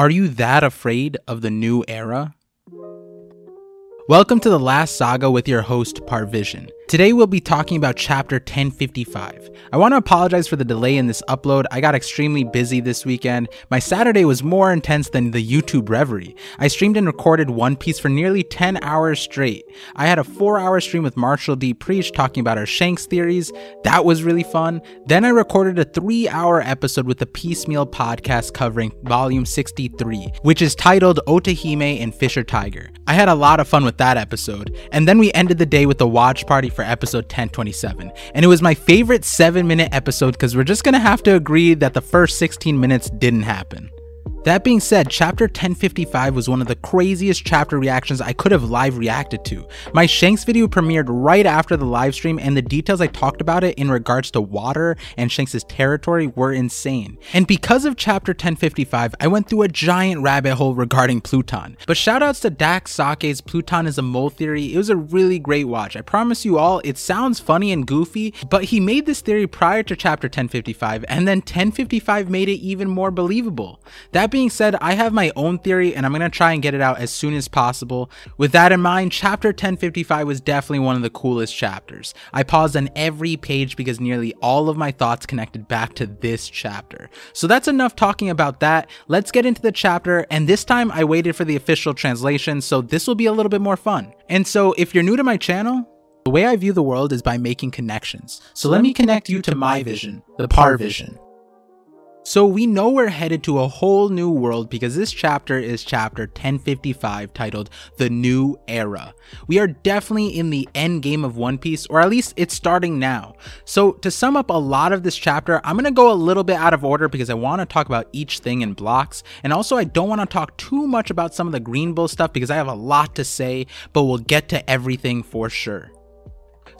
Are you that afraid of the new era? Welcome to the last saga with your host, Parvision. Today we'll be talking about chapter 1055. I want to apologize for the delay in this upload. I got extremely busy this weekend. My Saturday was more intense than the YouTube reverie. I streamed and recorded One Piece for nearly 10 hours straight. I had a 4-hour stream with Marshall D. Preach talking about our Shanks theories. That was really fun. Then I recorded a 3-hour episode with the Piecemeal podcast covering volume 63, which is titled Otohime and Fisher Tiger. I had a lot of fun with that episode. And then we ended the day with a watch party for episode 1027. And it was my favorite 7 minute episode because we're just gonna have to agree that the first 16 minutes didn't happen. That being said, chapter 1055 was one of the craziest chapter reactions I could have live reacted to. My Shanks video premiered right after the live stream, and the details I talked about it in regards to water and Shanks' territory were insane. And because of chapter 1055, I went through a giant rabbit hole regarding Pluton. But shoutouts to Dax Sake's Pluton is a mole theory, it was a really great watch. I promise you all, it sounds funny and goofy, but he made this theory prior to chapter 1055, and then 1055 made it even more believable. That that being said, I have my own theory and I'm going to try and get it out as soon as possible. With that in mind, chapter 1055 was definitely one of the coolest chapters. I paused on every page because nearly all of my thoughts connected back to this chapter. So that's enough talking about that. Let's get into the chapter, and this time I waited for the official translation, so this will be a little bit more fun. And so if you're new to my channel, the way I view the world is by making connections. So let me connect you to my vision, the Par vision. So we know we're headed to a whole new world because this chapter is chapter 1055 titled The New Era. We are definitely in the end game of One Piece, or at least it's starting now. So to sum up a lot of this chapter, I'm going to go a little bit out of order because I want to talk about each thing in blocks. And also I don't want to talk too much about some of the Green Bull stuff because I have a lot to say, but we'll get to everything for sure.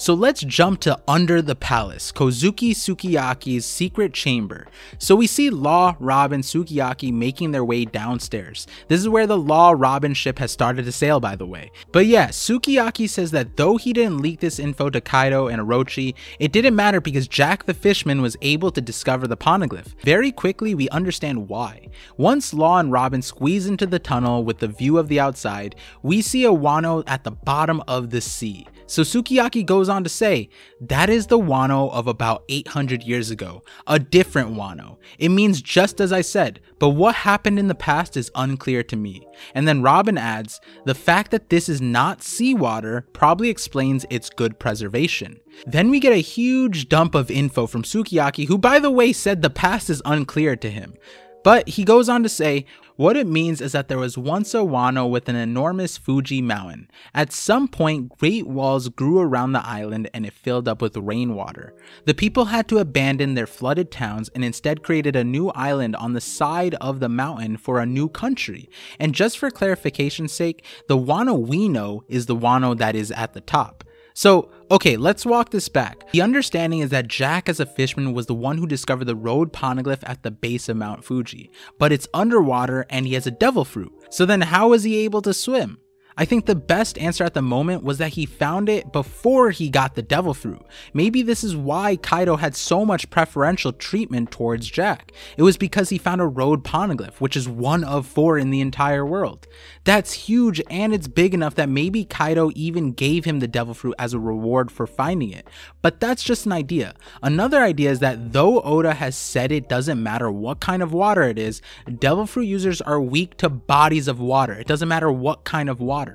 So let's jump to Under the Palace, Kozuki Sukiyaki's secret chamber. So we see Law, Robin, Sukiyaki making their way downstairs. This is where the Law Robin ship has started to sail, by the way. But yeah, Sukiyaki says that though he didn't leak this info to Kaido and Orochi, it didn't matter because Jack the Fishman was able to discover the poneglyph. Very quickly, we understand why. Once Law and Robin squeeze into the tunnel with the view of the outside, we see a Wano at the bottom of the sea. So Sukiyaki goes on to say, that is the Wano of about 800 years ago, a different Wano. It means just as I said, but what happened in the past is unclear to me. And then Robin adds, the fact that this is not seawater probably explains its good preservation. Then we get a huge dump of info from Sukiyaki, who by the way said the past is unclear to him. But he goes on to say, what it means is that there was once a Wano with an enormous Fuji mountain. At some point, great walls grew around the island and it filled up with rainwater. The people had to abandon their flooded towns and instead created a new island on the side of the mountain for a new country. And just for clarification's sake, the Wano we know is the Wano that is at the top. So, okay, let's walk this back. The understanding is that Jack as a fisherman was the one who discovered the road poneglyph at the base of Mount Fuji, but it's underwater and he has a devil fruit. So then how was he able to swim? I think the best answer at the moment was that he found it before he got the devil fruit. Maybe this is why Kaido had so much preferential treatment towards Jack. It was because he found a road poneglyph, which is one of four in the entire world. That's huge and it's big enough that maybe Kaido even gave him the devil fruit as a reward for finding it. But that's just an idea. Another idea is that though Oda has said it doesn't matter what kind of water it is, devil fruit users are weak to bodies of water. It doesn't matter what kind of water.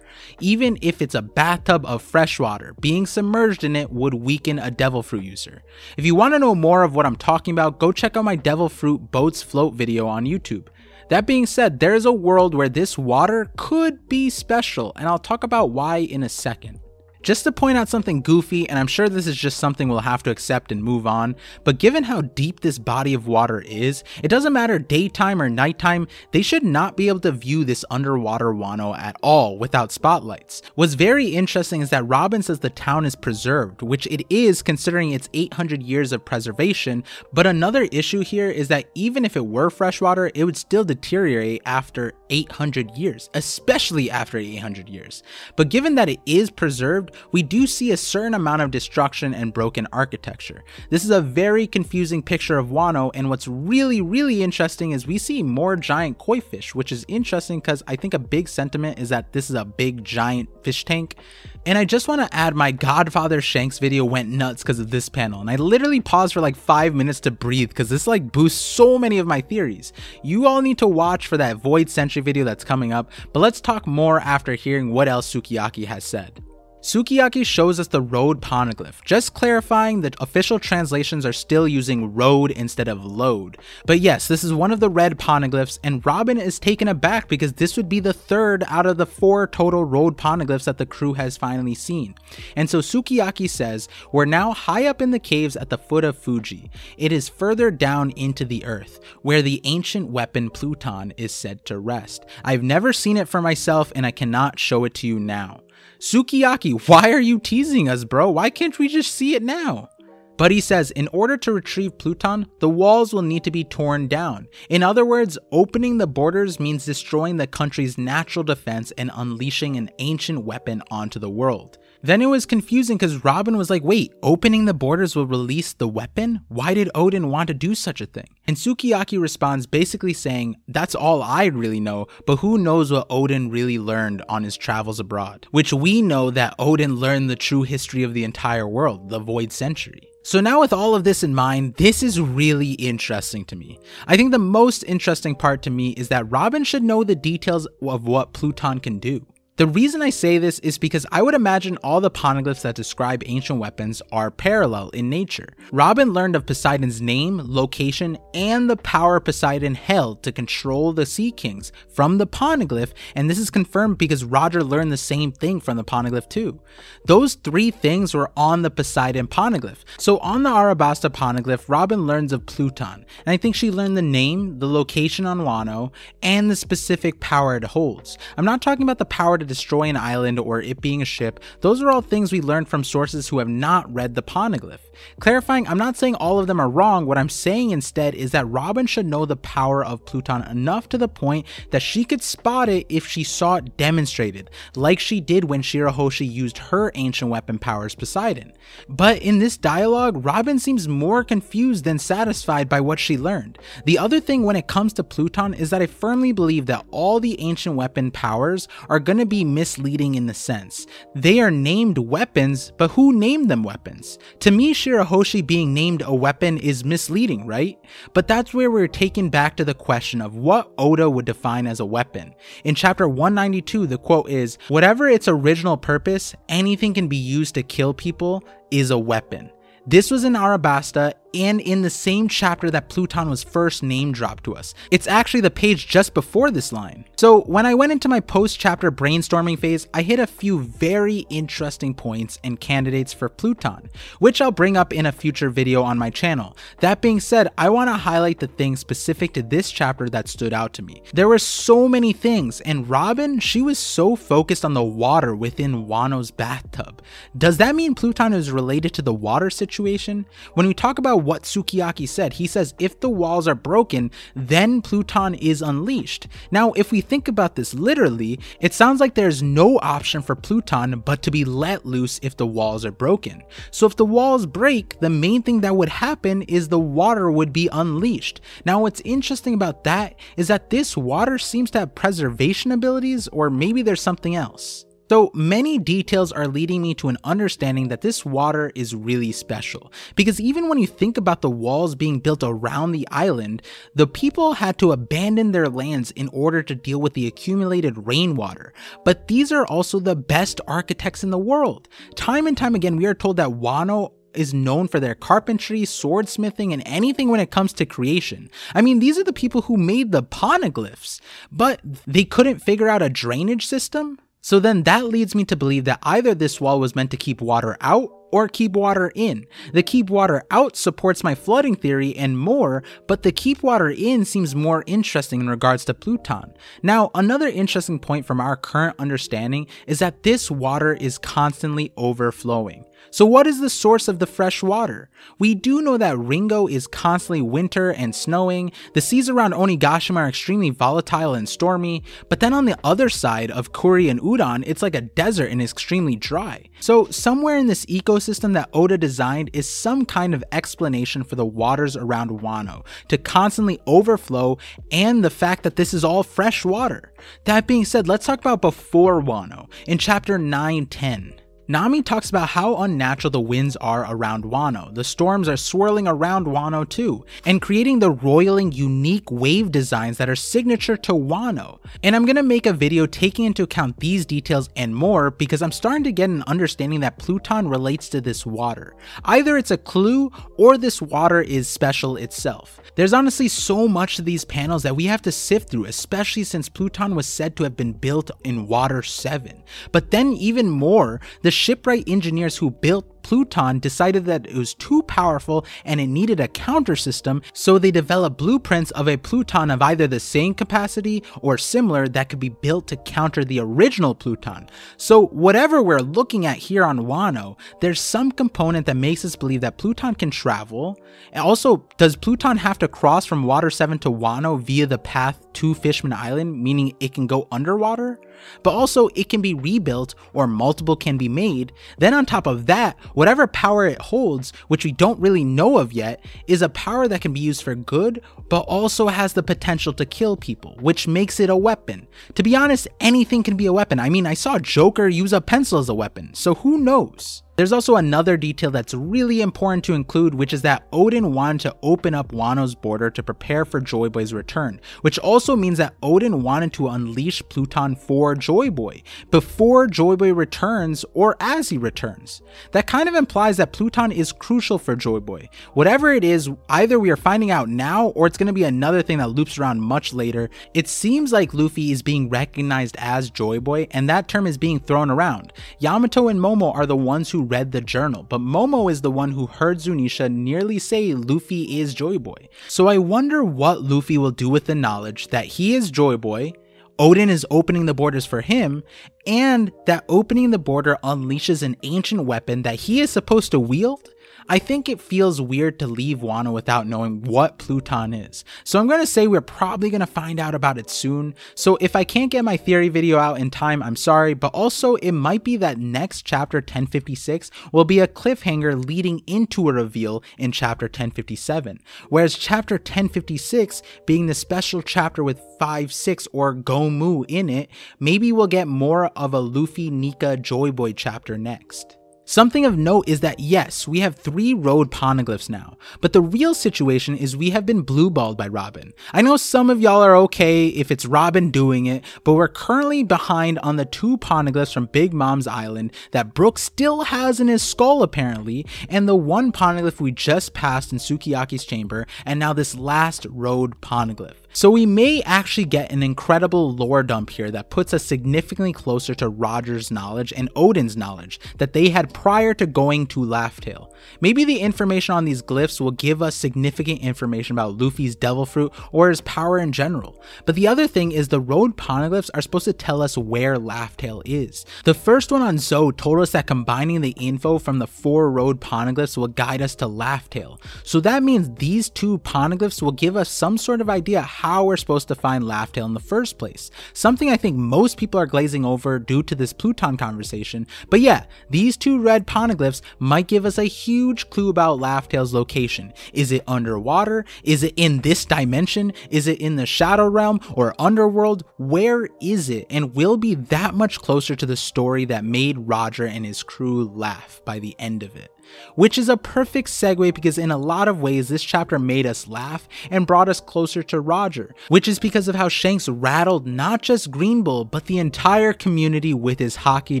Even if it's a bathtub of fresh water, being submerged in it would weaken a devil fruit user. If you want to know more of what I'm talking about, go check out my devil fruit boats float video on YouTube. That being said, there is a world where this water could be special, and I'll talk about why in a second. Just to point out something goofy, and I'm sure this is just something we'll have to accept and move on, but given how deep this body of water is, it doesn't matter daytime or nighttime, they should not be able to view this underwater Wano at all without spotlights. What's very interesting is that Robin says the town is preserved, which it is considering its 800 years of preservation, but another issue here is that even if it were freshwater, it would still deteriorate after 800 years, especially after 800 years. But given that it is preserved, we do see a certain amount of destruction and broken architecture. This is a very confusing picture of Wano, and what's really, really interesting is we see more giant koi fish, which is interesting because I think a big sentiment is that this is a big giant fish tank. And I just want to add my Godfather Shanks video went nuts because of this panel, and I literally paused for like five minutes to breathe because this like boosts so many of my theories. You all need to watch for that Void Century video that's coming up, but let's talk more after hearing what else Sukiyaki has said. Sukiyaki shows us the road poneglyph, just clarifying that official translations are still using road instead of load. But yes, this is one of the red poneglyphs, and Robin is taken aback because this would be the third out of the four total road poneglyphs that the crew has finally seen. And so Sukiyaki says, We're now high up in the caves at the foot of Fuji. It is further down into the earth, where the ancient weapon Pluton is said to rest. I've never seen it for myself, and I cannot show it to you now. Sukiyaki, why are you teasing us, bro? Why can't we just see it now? But he says, in order to retrieve Pluton, the walls will need to be torn down. In other words, opening the borders means destroying the country's natural defense and unleashing an ancient weapon onto the world. Then it was confusing because Robin was like, wait, opening the borders will release the weapon? Why did Oden want to do such a thing? And Sukiyaki responds basically saying, that's all I really know, but who knows what Oden really learned on his travels abroad? Which we know that Oden learned the true history of the entire world, the Void Century. So now with all of this in mind, this is really interesting to me. I think the most interesting part to me is that Robin should know the details of what Pluton can do. The reason I say this is because I would imagine all the poneglyphs that describe ancient weapons are parallel in nature. Robin learned of Poseidon's name, location, and the power Poseidon held to control the Sea Kings from the poneglyph, and this is confirmed because Roger learned the same thing from the poneglyph too. Those three things were on the Poseidon poneglyph. So on the Arabasta poneglyph, Robin learns of Pluton, and I think she learned the name, the location on Wano, and the specific power it holds. I'm not talking about the power to destroy an island or it being a ship, those are all things we learned from sources who have not read the poneglyph. Clarifying, I'm not saying all of them are wrong, what I'm saying instead is that Robin should know the power of Pluton enough to the point that she could spot it if she saw it demonstrated, like she did when Shirahoshi used her ancient weapon powers Poseidon. But in this dialogue, Robin seems more confused than satisfied by what she learned. The other thing when it comes to Pluton is that I firmly believe that all the ancient weapon powers are going to be misleading in the sense. They are named weapons, but who named them weapons? To me, Shirahoshi being named a weapon is misleading, right? But that's where we're taken back to the question of what Oda would define as a weapon. In chapter 192, the quote is Whatever its original purpose, anything can be used to kill people is a weapon. This was in Arabasta and in the same chapter that Pluton was first name dropped to us. It's actually the page just before this line. So when I went into my post chapter brainstorming phase, I hit a few very interesting points and candidates for Pluton, which I'll bring up in a future video on my channel. That being said, I want to highlight the things specific to this chapter that stood out to me. There were so many things, and Robin, she was so focused on the water within Wano's bathtub. Does that mean Pluton is related to the water situation? When we talk about what Sukiyaki said. He says if the walls are broken, then Pluton is unleashed. Now, if we think about this literally, it sounds like there's no option for Pluton but to be let loose if the walls are broken. So if the walls break, the main thing that would happen is the water would be unleashed. Now, what's interesting about that is that this water seems to have preservation abilities, or maybe there's something else. So many details are leading me to an understanding that this water is really special. Because even when you think about the walls being built around the island, the people had to abandon their lands in order to deal with the accumulated rainwater. But these are also the best architects in the world. Time and time again, we are told that Wano is known for their carpentry, swordsmithing, and anything when it comes to creation. I mean, these are the people who made the poneglyphs, but they couldn't figure out a drainage system? So then that leads me to believe that either this wall was meant to keep water out or keep water in. The keep water out supports my flooding theory and more, but the keep water in seems more interesting in regards to Pluton. Now, another interesting point from our current understanding is that this water is constantly overflowing. So, what is the source of the fresh water? We do know that Ringo is constantly winter and snowing, the seas around Onigashima are extremely volatile and stormy, but then on the other side of Kuri and Udon, it's like a desert and extremely dry. So, somewhere in this ecosystem that Oda designed is some kind of explanation for the waters around Wano to constantly overflow and the fact that this is all fresh water. That being said, let's talk about before Wano in chapter 9 10. Nami talks about how unnatural the winds are around Wano. The storms are swirling around Wano too, and creating the roiling unique wave designs that are signature to Wano. And I'm gonna make a video taking into account these details and more because I'm starting to get an understanding that Pluton relates to this water. Either it's a clue or this water is special itself. There's honestly so much to these panels that we have to sift through, especially since Pluton was said to have been built in Water 7. But then even more, the shipwright engineers who built Pluton decided that it was too powerful and it needed a counter system, so they developed blueprints of a Pluton of either the same capacity or similar that could be built to counter the original Pluton. So, whatever we're looking at here on Wano, there's some component that makes us believe that Pluton can travel. And also, does Pluton have to cross from Water 7 to Wano via the path to Fishman Island, meaning it can go underwater? But also, it can be rebuilt or multiple can be made. Then, on top of that, whatever power it holds, which we don't really know of yet, is a power that can be used for good, but also has the potential to kill people, which makes it a weapon. To be honest, anything can be a weapon. I mean, I saw Joker use a pencil as a weapon, so who knows? There's also another detail that's really important to include, which is that Oden wanted to open up Wano's border to prepare for Joy Boy's return, which also means that Oden wanted to unleash Pluton for Joy Boy before Joy Boy returns or as he returns. That kind of implies that Pluton is crucial for Joy Boy. Whatever it is, either we are finding out now or it's going to be another thing that loops around much later. It seems like Luffy is being recognized as Joy Boy, and that term is being thrown around. Yamato and Momo are the ones who read the journal, but Momo is the one who heard Zunisha nearly say Luffy is Joy Boy. So I wonder what Luffy will do with the knowledge that he is Joy Boy, Oden is opening the borders for him, and that opening the border unleashes an ancient weapon that he is supposed to wield? I think it feels weird to leave Wano without knowing what Pluton is. So I'm going to say we're probably going to find out about it soon. So if I can't get my theory video out in time, I'm sorry, but also it might be that next chapter 1056 will be a cliffhanger leading into a reveal in chapter 1057. Whereas chapter 1056 being the special chapter with 5 6 or Gomu in it, maybe we'll get more of a Luffy Nika Joy Boy chapter next. Something of note is that yes, we have three road poneglyphs now, but the real situation is we have been blueballed by Robin. I know some of y'all are okay if it's Robin doing it, but we're currently behind on the two poneglyphs from Big Mom's Island that Brook still has in his skull apparently, and the one poneglyph we just passed in Sukiyaki's chamber, and now this last road poneglyph. So we may actually get an incredible lore dump here that puts us significantly closer to Roger's knowledge and Oden's knowledge that they had prior to going to Laugh Tale. Maybe the information on these glyphs will give us significant information about Luffy's devil fruit or his power in general. But the other thing is the road poneglyphs are supposed to tell us where Laugh Tale is. The first one on Zou told us that combining the info from the four road poneglyphs will guide us to Laugh Tale. So that means these two poneglyphs will give us some sort of idea how we're supposed to find Laugh Tale in the first place. Something I think most people are glazing over due to this Pluton conversation. But yeah, these two red poneglyphs might give us a huge clue about Laugh Tale's location. Is it underwater? Is it in this dimension? Is it in the Shadow Realm or Underworld? Where is it? And will be that much closer to the story that made Roger and his crew laugh by the end of it which is a perfect segue because in a lot of ways this chapter made us laugh and brought us closer to Roger, which is because of how Shanks rattled not just Green Bull but the entire community with his haki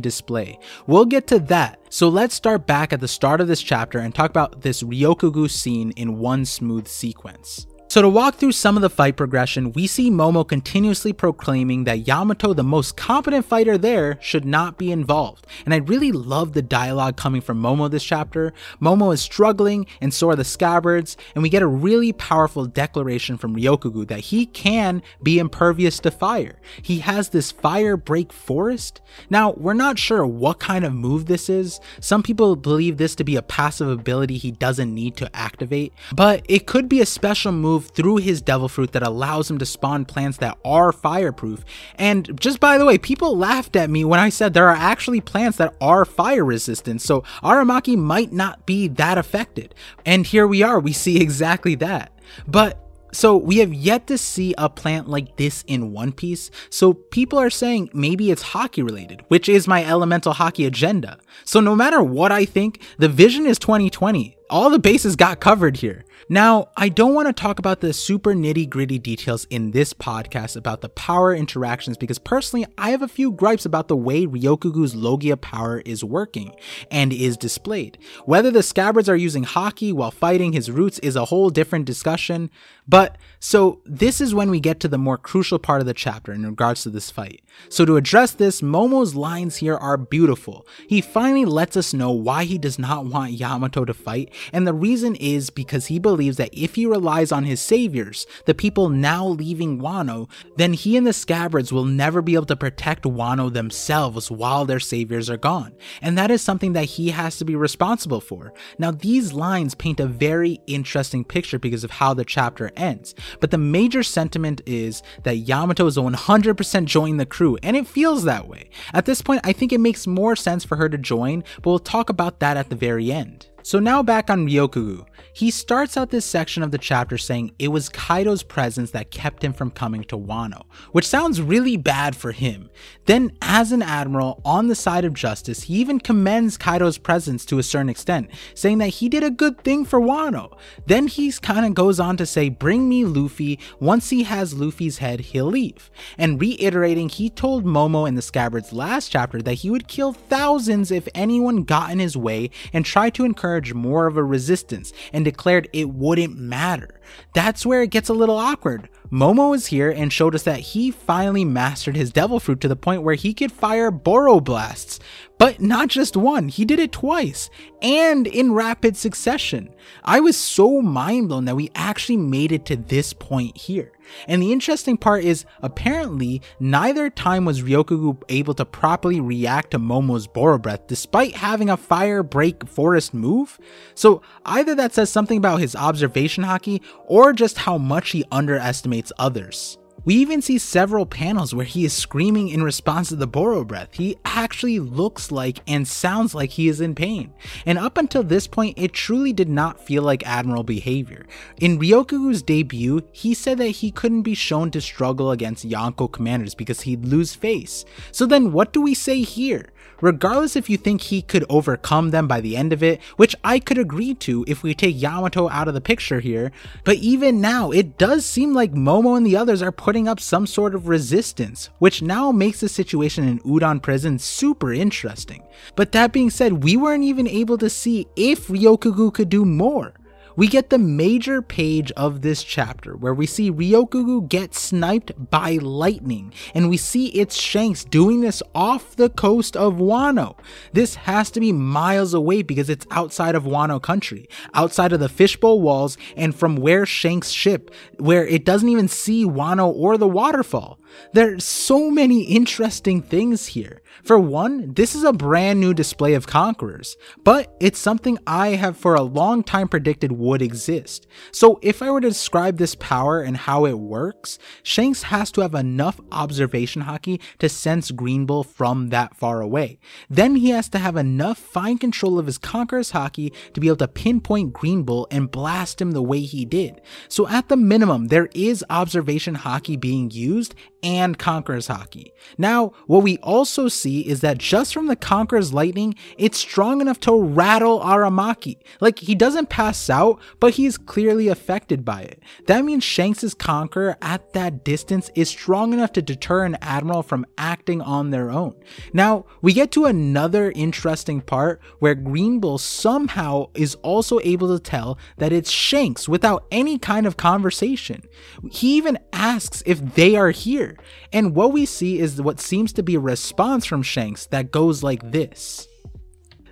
display. We'll get to that, so let's start back at the start of this chapter and talk about this Ryokugyu scene in one smooth sequence. So to walk through some of the fight progression, we see Momo continuously proclaiming that Yamato, the most competent fighter there, should not be involved. And I really love the dialogue coming from Momo this chapter. Momo is struggling, and so are the scabbards, and we get a really powerful declaration from Ryokugyu that he can be impervious to fire. He has this fire break forest. Now, we're not sure what kind of move this is. Some people believe this to be a passive ability he doesn't need to activate, but it could be a special move move through his devil fruit that allows him to spawn plants that are fireproof. And just by the way, people laughed at me when I said there are actually plants that are fire resistant, so Aramaki might not be that affected. And here we are, we see exactly that. But so we have yet to see a plant like this in One Piece, so people are saying maybe it's haki related, which is my elemental haki agenda. So no matter what I think, the vision is 2020 all the bases got covered here. Now, I don't want to talk about the super nitty gritty details in this podcast about the power interactions because personally, I have a few gripes about the way Ryokugyu's Logia power is working and is displayed. Whether the scabbards are using haki while fighting his roots is a whole different discussion, but so this is when we get to the more crucial part of the chapter in regards to this fight. So to address this, Momo's lines here are beautiful. He finally lets us know why he does not want Yamato to fight and the reason is because he believes that if he relies on his saviors, the people now leaving Wano, then he and the Scabbards will never be able to protect Wano themselves while their saviors are gone. And that is something that he has to be responsible for. Now, these lines paint a very interesting picture because of how the chapter ends. But the major sentiment is that Yamato is 100% joining the crew, and it feels that way. At this point, I think it makes more sense for her to join, but we'll talk about that at the very end. So now back on Ryokugyu, he starts out this section of the chapter saying it was Kaido's presence that kept him from coming to Wano, which sounds really bad for him. Then, as an admiral on the side of justice, he even commends Kaido's presence to a certain extent, saying that he did a good thing for Wano. Then he kind of goes on to say, Bring me Luffy, once he has Luffy's head, he'll leave. And reiterating, he told Momo in the Scabbard's last chapter that he would kill thousands if anyone got in his way and tried to encourage more of a resistance, and declared it wouldn't matter. That's where it gets a little awkward. Momo is here and showed us that he finally mastered his devil fruit to the point where he could fire Boro blasts. But not just one, he did it twice and in rapid succession. I was so mind blown that we actually made it to this point here. And the interesting part is apparently neither time was Ryokugyu able to properly react to Momo's Boro Breath despite having a fire break forest move. So either that says something about his observation haki or just how much he underestimates others. We even see several panels where he is screaming in response to the Boro breath. He actually looks like and sounds like he is in pain. And up until this point, it truly did not feel like Admiral behavior. In Ryokugyu's debut, he said that he couldn't be shown to struggle against Yonko commanders because he'd lose face. So then what do we say here? regardless if you think he could overcome them by the end of it, which I could agree to if we take Yamato out of the picture here, but even now, it does seem like Momo and the others are putting up some sort of resistance, which now makes the situation in Udon prison super interesting. But that being said, we weren't even able to see if Ryokugyu could do more we get the major page of this chapter where we see Ryokugyu get sniped by lightning, and we see its Shanks doing this off the coast of Wano. This has to be miles away because it's outside of Wano country, outside of the fishbowl walls, and from where Shanks ship, where it doesn't even see Wano or the waterfall. There's so many interesting things here. For one, this is a brand new display of conquerors, but it's something I have for a long time predicted would exist. So if I were to describe this power and how it works, Shanks has to have enough observation haki to sense Green Bull from that far away. Then he has to have enough fine control of his conqueror's haki to be able to pinpoint Green Bull and blast him the way he did. So at the minimum, there is observation haki being used and Conqueror's Haki. Now, what we also see is that just from the Conqueror's lightning, it's strong enough to rattle Aramaki. Like, he doesn't pass out, but he's clearly affected by it. That means Shanks' conqueror at that distance is strong enough to deter an admiral from acting on their own. Now, we get to another interesting part where Green Bull somehow is also able to tell that it's Shanks without any kind of conversation. He even asks if they are here, and what we see is what seems to be a response from Shanks that goes like this.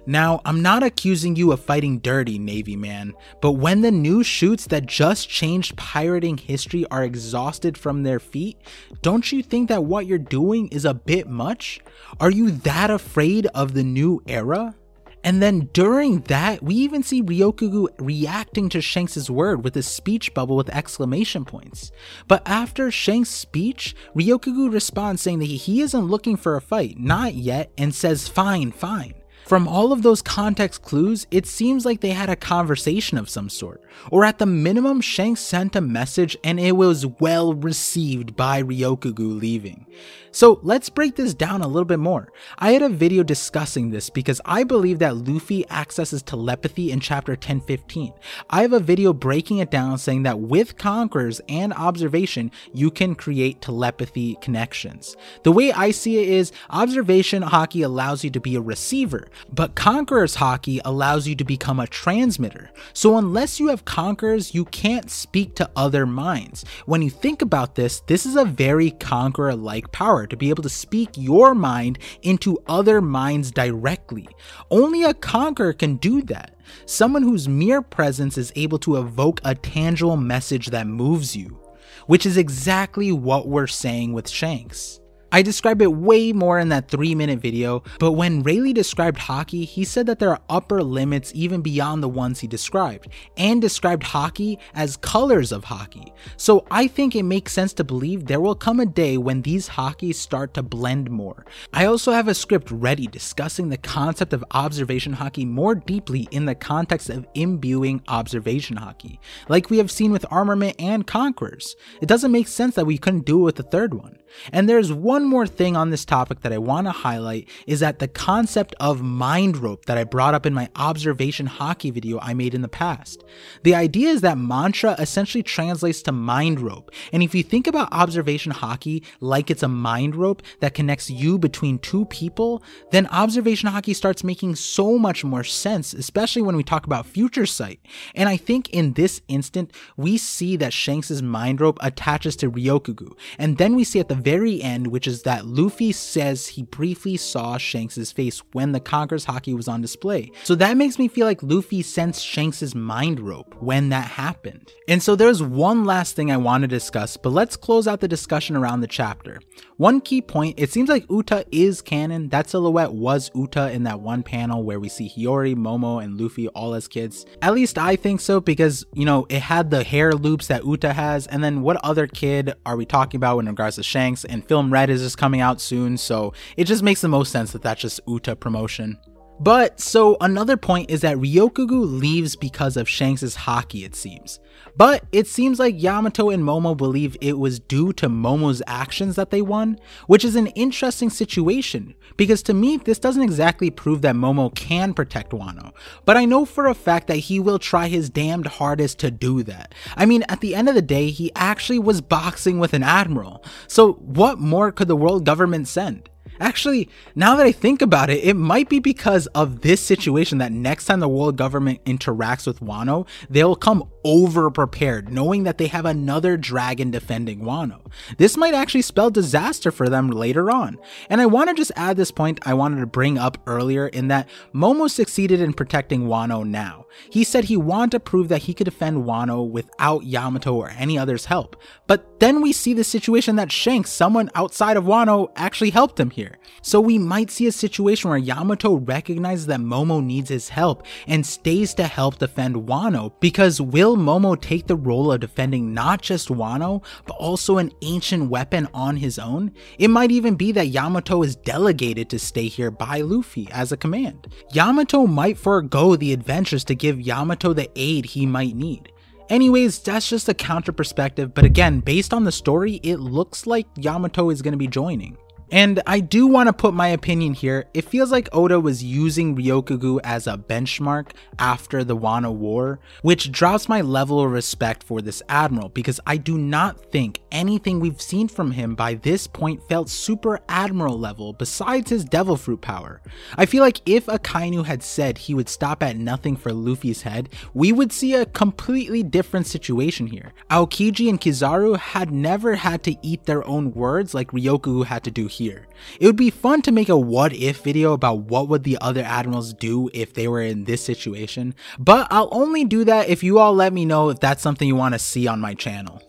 Now, I'm not accusing you of fighting dirty, Navy man, but when the new shoots that just changed pirating history are exhausted from their feet, don't you think that what you're doing is a bit much? Are you that afraid of the new era? And then during that, we even see Ryokugyu reacting to Shanks' word with a speech bubble with exclamation points. But after Shanks' speech, Ryokugyu responds saying that he isn't looking for a fight, not yet, and says, Fine, fine. From all of those context clues, it seems like they had a conversation of some sort, or at the minimum, Shanks sent a message and it was well received by Ryokugyu leaving. So let's break this down a little bit more. I had a video discussing this because I believe that Luffy accesses telepathy in chapter 1015. I have a video breaking it down saying that with conquerors and observation, you can create telepathy connections. The way I see it is observation Haki allows you to be a receiver, but conquerors Haki allows you to become a transmitter. So unless you have conquerors, you can't speak to other minds. When you think about this, this is a very conqueror like power power to be able to speak your mind into other minds directly. Only a conqueror can do that. Someone whose mere presence is able to evoke a tangible message that moves you, which is exactly what we're saying with Shanks. I describe it way more in that 3 minute video, but when Rayleigh described haki, he said that there are upper limits even beyond the ones he described, and described haki as colors of haki. So I think it makes sense to believe there will come a day when these hakis start to blend more. I also have a script ready discussing the concept of observation haki more deeply in the context of imbuing observation haki, like we have seen with armament and conquerors. It doesn't make sense that we couldn't do it with the third one. And there's one more thing on this topic that I want to highlight is that the concept of mind rope that I brought up in my observation haki video I made in the past. The idea is that mantra essentially translates to mind rope. And if you think about observation haki like it's a mind rope that connects you between two people, then observation haki starts making so much more sense, especially when we talk about future sight. And I think in this instant, we see that Shanks' mind rope attaches to Ryokugyu. And then we see at the very end, which is that Luffy says he briefly saw Shanks' face when the Conqueror's haki was on display. So that makes me feel like Luffy sensed Shanks' mind rope when that happened. And so there's one last thing I want to discuss, but let's close out the discussion around the chapter. One key point, it seems like Uta is canon. That silhouette was Uta in that one panel where we see Hiyori, Momo, and Luffy all as kids. At least I think so because, you know, it had the hair loops that Uta has, and then what other kid are we talking about in regards to Shanks? And Film Red is just coming out soon, so it just makes the most sense that that's just Uta promotion. But so another point is that Ryokugyu leaves because of Shanks' haki, it seems. But it seems like Yamato and Momo believe it was due to Momo's actions that they won, which is an interesting situation because to me, this doesn't exactly prove that Momo can protect Wano. But I know for a fact that he will try his damned hardest to do that. I mean, at the end of the day, he actually was boxing with an admiral. So what more could the world government send? Actually, now that I think about it, it might be because of this situation that next time the world government interacts with Wano, they'll come over prepared, knowing that they have another dragon defending Wano. This might actually spell disaster for them later on. And I want to just add this point I wanted to bring up earlier in that Momo succeeded in protecting Wano now. He said he wanted to prove that he could defend Wano without Yamato or any other's help. But then we see the situation that Shanks, someone outside of Wano, actually helped him here. So we might see a situation where Yamato recognizes that Momo needs his help and stays to help defend Wano because will Momo take the role of defending not just Wano, but also an ancient weapon on his own? It might even be that Yamato is delegated to stay here by Luffy as a command. Yamato might forego the adventures to give Yamato the aid he might need. Anyways, that's just a counter perspective, but again, based on the story, it looks like Yamato is going to be joining. And I do want to put my opinion here. It feels like Oda was using Ryokugyu as a benchmark after the Wano War, which drops my level of respect for this admiral because I do not think anything we've seen from him by this point felt super admiral level besides his devil fruit power. I feel like if Akainu had said he would stop at nothing for Luffy's head, we would see a completely different situation here. Aokiji and Kizaru had never had to eat their own words like Ryokugyu had to do here here. It would be fun to make a what if video about what would the other admirals do if they were in this situation, but I'll only do that if you all let me know if that's something you want to see on my channel.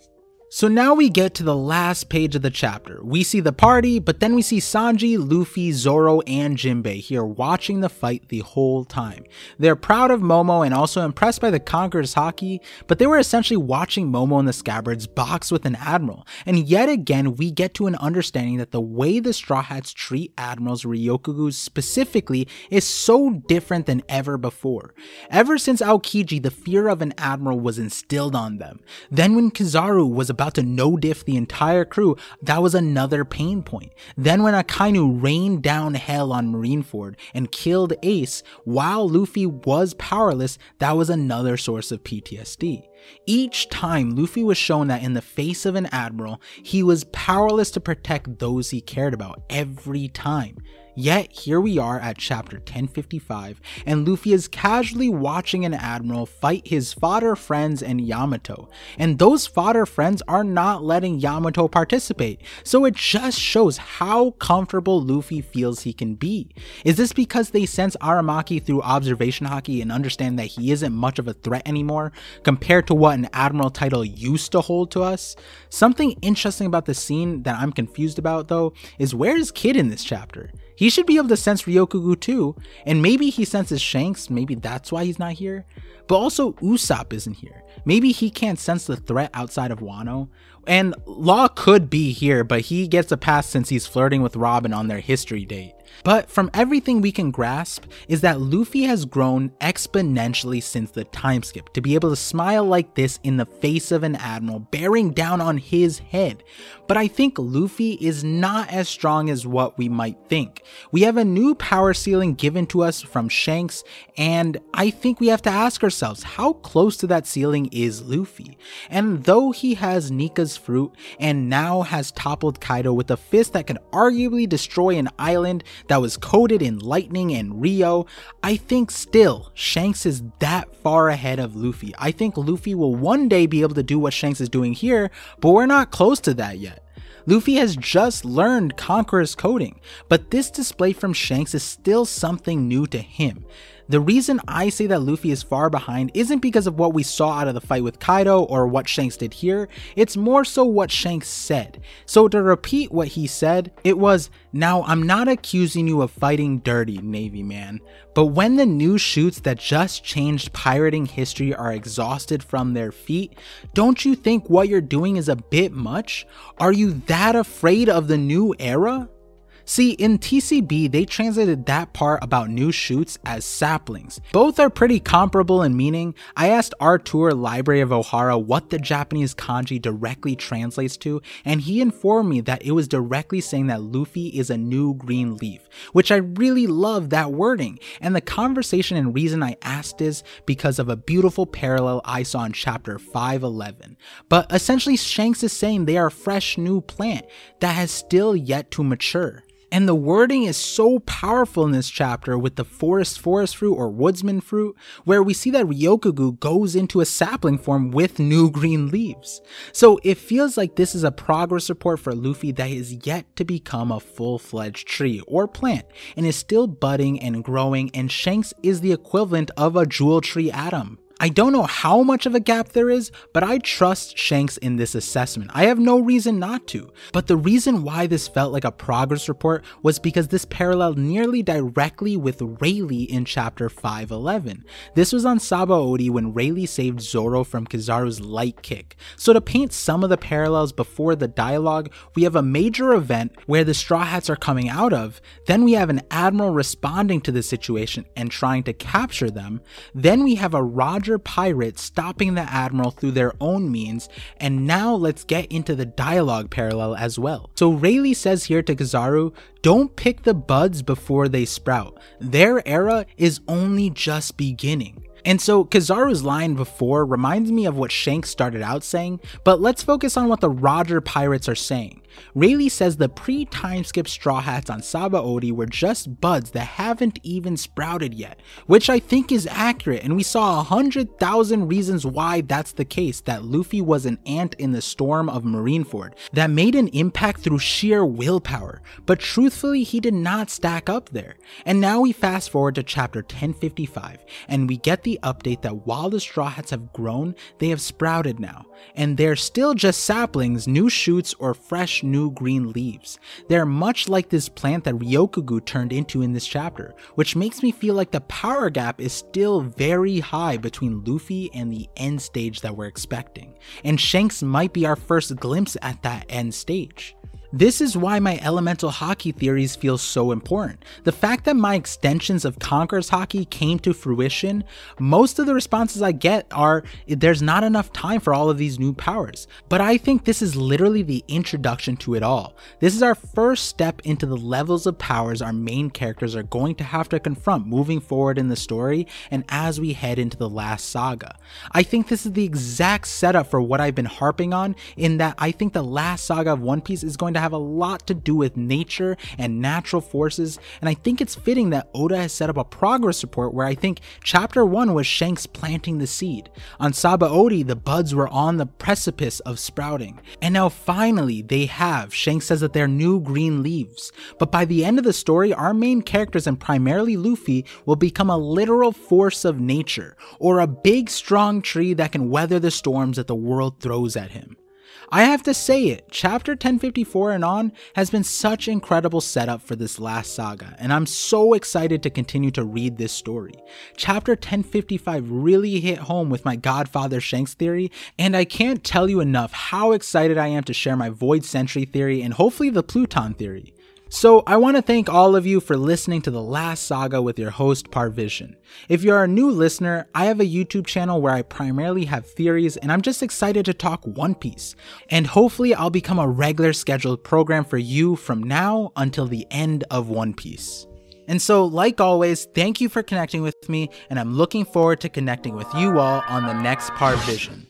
So now we get to the last page of the chapter. We see the party, but then we see Sanji, Luffy, Zoro, and Jinbei here watching the fight the whole time. They're proud of Momo and also impressed by the Conqueror's haki, but they were essentially watching Momo and the Scabbards box with an admiral. And yet again, we get to an understanding that the way the Straw Hats treat admirals, Ryokugyus specifically, is so different than ever before. Ever since Aokiji, the fear of an admiral was instilled on them. Then when Kizaru was about about to no diff the entire crew, that was another pain point. Then when Akainu rained down hell on Marineford and killed Ace while Luffy was powerless, that was another source of PTSD. Each time Luffy was shown that in the face of an admiral, he was powerless to protect those he cared about every time. Yet here we are at chapter 1055, and Luffy is casually watching an admiral fight his fodder friends and Yamato, and those fodder friends are not letting Yamato participate, so it just shows how comfortable Luffy feels he can be. Is this because they sense Aramaki through observation haki and understand that he isn't much of a threat anymore, compared to what an admiral title used to hold to us? Something interesting about the scene that I'm confused about though, is where is Kid in this chapter? He should be able to sense Ryokugyu too, and maybe he senses Shanks, maybe that's why he's not here. But also Usopp isn't here. Maybe he can't sense the threat outside of Wano. And Law could be here, but he gets a pass since he's flirting with Robin on their history date. But from everything we can grasp is that Luffy has grown exponentially since the time skip to be able to smile like this in the face of an admiral bearing down on his head. But I think Luffy is not as strong as what we might think. We have a new power ceiling given to us from Shanks and I think we have to ask ourselves how close to that ceiling is Luffy? And though he has Nika's fruit and now has toppled Kaido with a fist that could arguably destroy an island that was coated in lightning and Ryuo, I think still Shanks is that far ahead of Luffy. I think Luffy will one day be able to do what Shanks is doing here, but we're not close to that yet. Luffy has just learned Conqueror's coating, but this display from Shanks is still something new to him. The reason I say that Luffy is far behind isn't because of what we saw out of the fight with Kaido or what Shanks did here, it's more so what Shanks said. So to repeat what he said, it was, now I'm not accusing you of fighting dirty, Navy man, but when the new shoots that just changed pirating history are exhausted from their feet, don't you think what you're doing is a bit much? Are you that afraid of the new era? See, in TCB, they translated that part about new shoots as saplings. Both are pretty comparable in meaning. I asked Artur Library of Ohara what the Japanese kanji directly translates to, and he informed me that it was directly saying that Luffy is a new green leaf, which I really love that wording. And the conversation and reason I asked is because of a beautiful parallel I saw in chapter 511. But essentially, Shanks is saying they are a fresh new plant that has still yet to mature. And the wording is so powerful in this chapter with the forest forest fruit or woodsman fruit, where we see that Ryokugyu goes into a sapling form with new green leaves. So it feels like this is a progress report for Luffy that is yet to become a full fledged tree or plant and is still budding and growing, and Shanks is the equivalent of a jewel tree Adam. I don't know how much of a gap there is, but I trust Shanks in this assessment. I have no reason not to. But the reason why this felt like a progress report was because this paralleled nearly directly with Rayleigh in chapter 511. This was on Sabaody when Rayleigh saved Zoro from Kizaru's light kick. So to paint some of the parallels before the dialogue, we have a major event where the Straw Hats are coming out of, then we have an admiral responding to the situation and trying to capture them, then we have a Roger Roger pirate stopping the Admiral through their own means, and now let's get into the dialogue parallel as well. So Rayleigh says here to Kizaru, don't pick the buds before they sprout. Their era is only just beginning. And so Kizaru's line before reminds me of what Shanks started out saying, but let's focus on what the Roger pirates are saying. Rayleigh says the pre time skip Straw Hats on Sabaody were just buds that haven't even sprouted yet, which I think is accurate, and we saw a hundred thousand reasons why that's the case that Luffy was an ant in the storm of Marineford that made an impact through sheer willpower, but truthfully, he did not stack up there. And now we fast forward to chapter 1055, and we get the update that while the Straw Hats have grown, they have sprouted now, and they're still just saplings, new shoots, or fresh new green leaves. They're much like this plant that Ryokugyu turned into in this chapter, which makes me feel like the power gap is still very high between Luffy and the end stage that we're expecting, and Shanks might be our first glimpse at that end stage. This is why my elemental haki theories feel so important. The fact that my extensions of Conqueror's Haki came to fruition, most of the responses I get are there's not enough time for all of these new powers. But I think this is literally the introduction to it all. This is our first step into the levels of powers our main characters are going to have to confront moving forward in the story and as we head into the last saga. I think this is the exact setup for what I've been harping on in that I think the last saga of One Piece is going to have a lot to do with nature and natural forces, and I think it's fitting that Oda has set up a progress report where I think chapter 1 was Shanks planting the seed. On Sabaody, the buds were on the precipice of sprouting. And now finally, they have. Shanks says that they're new green leaves. But by the end of the story, our main characters and primarily Luffy will become a literal force of nature, or a big strong tree that can weather the storms that the world throws at him. I have to say it, chapter 1054 and on has been such incredible setup for this last saga, and I'm so excited to continue to read this story. Chapter 1055 really hit home with my Godfather Shanks theory, and I can't tell you enough how excited I am to share my Void Century theory and hopefully the Pluton theory. So, I want to thank all of you for listening to the last saga with your host, Parvision. If you're a new listener, I have a YouTube channel where I primarily have theories, and I'm just excited to talk One Piece. And hopefully, I'll become a regular scheduled program for you from now until the end of One Piece. And so, like always, thank you for connecting with me, and I'm looking forward to connecting with you all on the next Parvision.